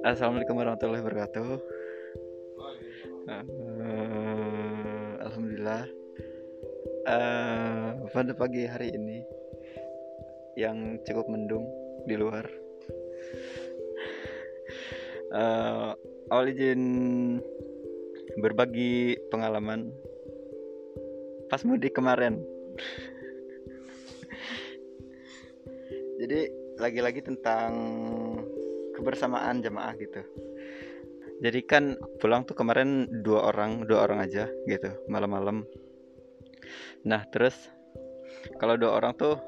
Assalamualaikum warahmatullahi wabarakatuh. Uh, Alhamdulillah. Uh, pada pagi hari ini yang cukup mendung di luar. Uh, awal izin berbagi pengalaman pas mudik kemarin. Jadi lagi-lagi tentang kebersamaan jamaah gitu. Jadi kan pulang tuh kemarin dua orang dua orang aja gitu malam-malam. Nah terus kalau dua orang tuh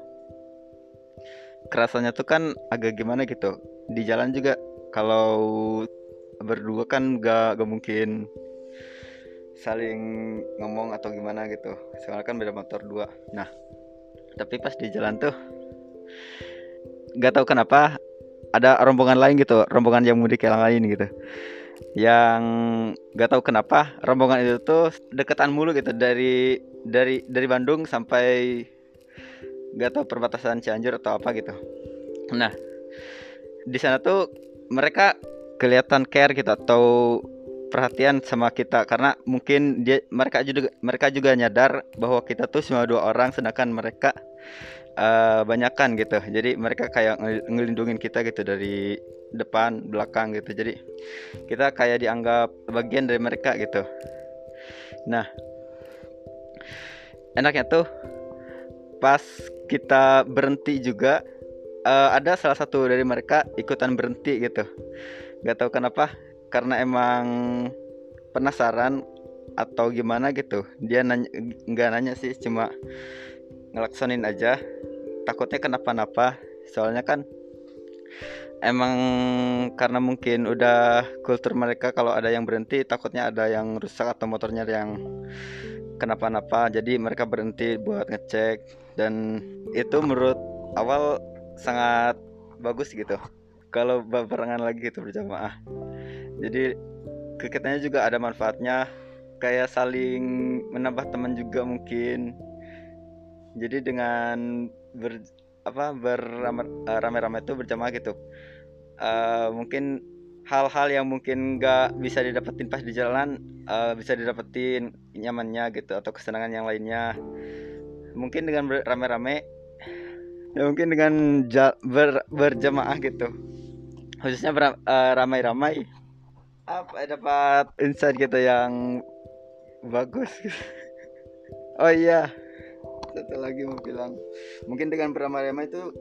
kerasanya tuh kan agak gimana gitu. Di jalan juga kalau berdua kan gak, gak mungkin saling ngomong atau gimana gitu. Soalnya kan beda motor dua. Nah tapi pas di jalan tuh gak tahu kenapa ada rombongan lain gitu rombongan yang mudik yang lain gitu. Yang gak tahu kenapa rombongan itu tuh deketan mulu gitu dari dari dari Bandung sampai gak tahu perbatasan Cianjur atau apa gitu. Nah di sana tuh mereka kelihatan care gitu atau perhatian sama kita karena mungkin dia mereka juga mereka juga nyadar bahwa kita tuh cuma dua orang sedangkan mereka uh, banyakan gitu. Jadi mereka kayak ngelindungin kita gitu dari depan belakang gitu. Jadi kita kayak dianggap bagian dari mereka gitu. Nah enaknya tuh pas kita berhenti juga uh, ada salah satu dari mereka ikutan berhenti gitu. Nggak tahu kenapa karena emang penasaran atau gimana gitu. Dia nanya nggak nanya sih cuma ngelaksonin aja. Takutnya kenapa-napa. Soalnya kan emang karena mungkin udah kultur mereka kalau ada yang berhenti takutnya ada yang rusak atau motornya yang kenapa-napa. Jadi mereka berhenti buat ngecek. Dan itu menurut awal sangat bagus gitu. Kalau barengan lagi gitu berjamaah. Jadi kegiatannya juga ada manfaatnya. Kayak saling menambah teman juga mungkin jadi dengan ber apa berrame-rame itu berjamaah gitu. Uh, mungkin hal-hal yang mungkin nggak bisa didapetin pas di jalan uh, bisa didapetin nyamannya gitu atau kesenangan yang lainnya. Mungkin dengan rame-rame ya mungkin dengan ja, ber, berjamaah gitu. Khususnya ber, uh, ramai-ramai apa dapat insight gitu yang bagus. Oh iya satu lagi mau bilang. Mungkin dengan beramai-ramai itu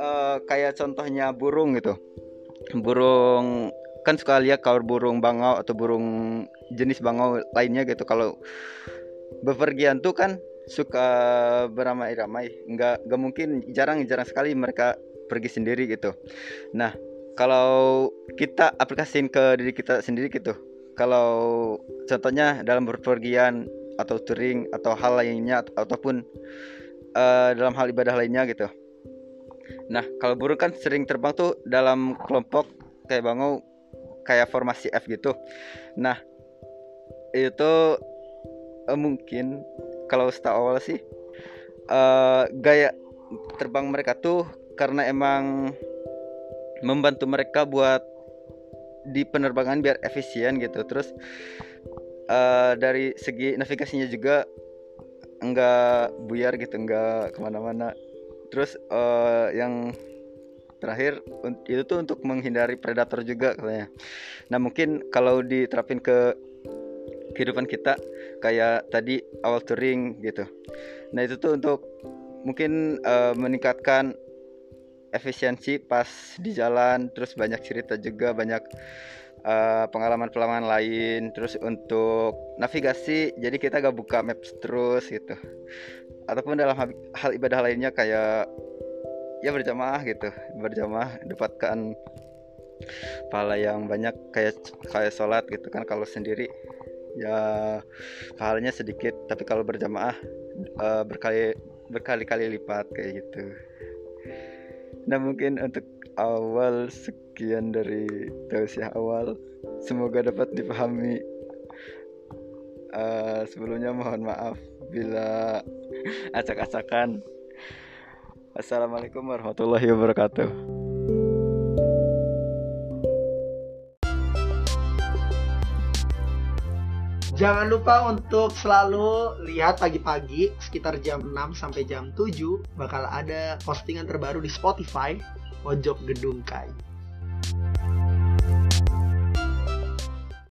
uh, kayak contohnya burung gitu. Burung kan suka lihat kalau burung bangau atau burung jenis bangau lainnya gitu. Kalau bepergian tuh kan suka beramai-ramai. Nggak nggak mungkin jarang jarang sekali mereka pergi sendiri gitu. Nah kalau kita aplikasiin ke diri kita sendiri gitu. Kalau contohnya dalam berpergian atau touring atau hal lainnya ataupun uh, dalam hal ibadah lainnya gitu. Nah, kalau burung kan sering terbang tuh dalam kelompok kayak bangau kayak formasi F gitu. Nah, itu uh, mungkin kalau setahu awal sih uh, gaya terbang mereka tuh karena emang membantu mereka buat di penerbangan biar efisien gitu. Terus uh, dari segi navigasinya juga enggak buyar gitu enggak ke mana-mana. Terus uh, yang terakhir itu tuh untuk menghindari predator juga katanya. Nah mungkin kalau diterapin ke kehidupan kita kayak tadi awal touring gitu. Nah itu tuh untuk mungkin uh, meningkatkan efisiensi pas di jalan terus banyak cerita juga banyak uh, pengalaman-pengalaman lain. Terus untuk navigasi jadi kita gak buka maps terus gitu. Ataupun dalam hal, ibadah lainnya kayak ya berjamaah gitu. Berjamaah dapatkan pahala yang banyak kayak kayak sholat gitu kan kalau sendiri. Ya pahalanya sedikit tapi kalau berjamaah uh, berkali berkali-kali lipat kayak gitu. Nah mungkin untuk awal sekian dari tausiah awal. Semoga dapat dipahami. Uh, sebelumnya mohon maaf bila acak-acakan. Assalamualaikum warahmatullahi wabarakatuh. Jangan lupa untuk selalu lihat pagi-pagi sekitar jam 6 sampai jam 7 bakal ada postingan terbaru di Spotify. Pojok Gedung Kai.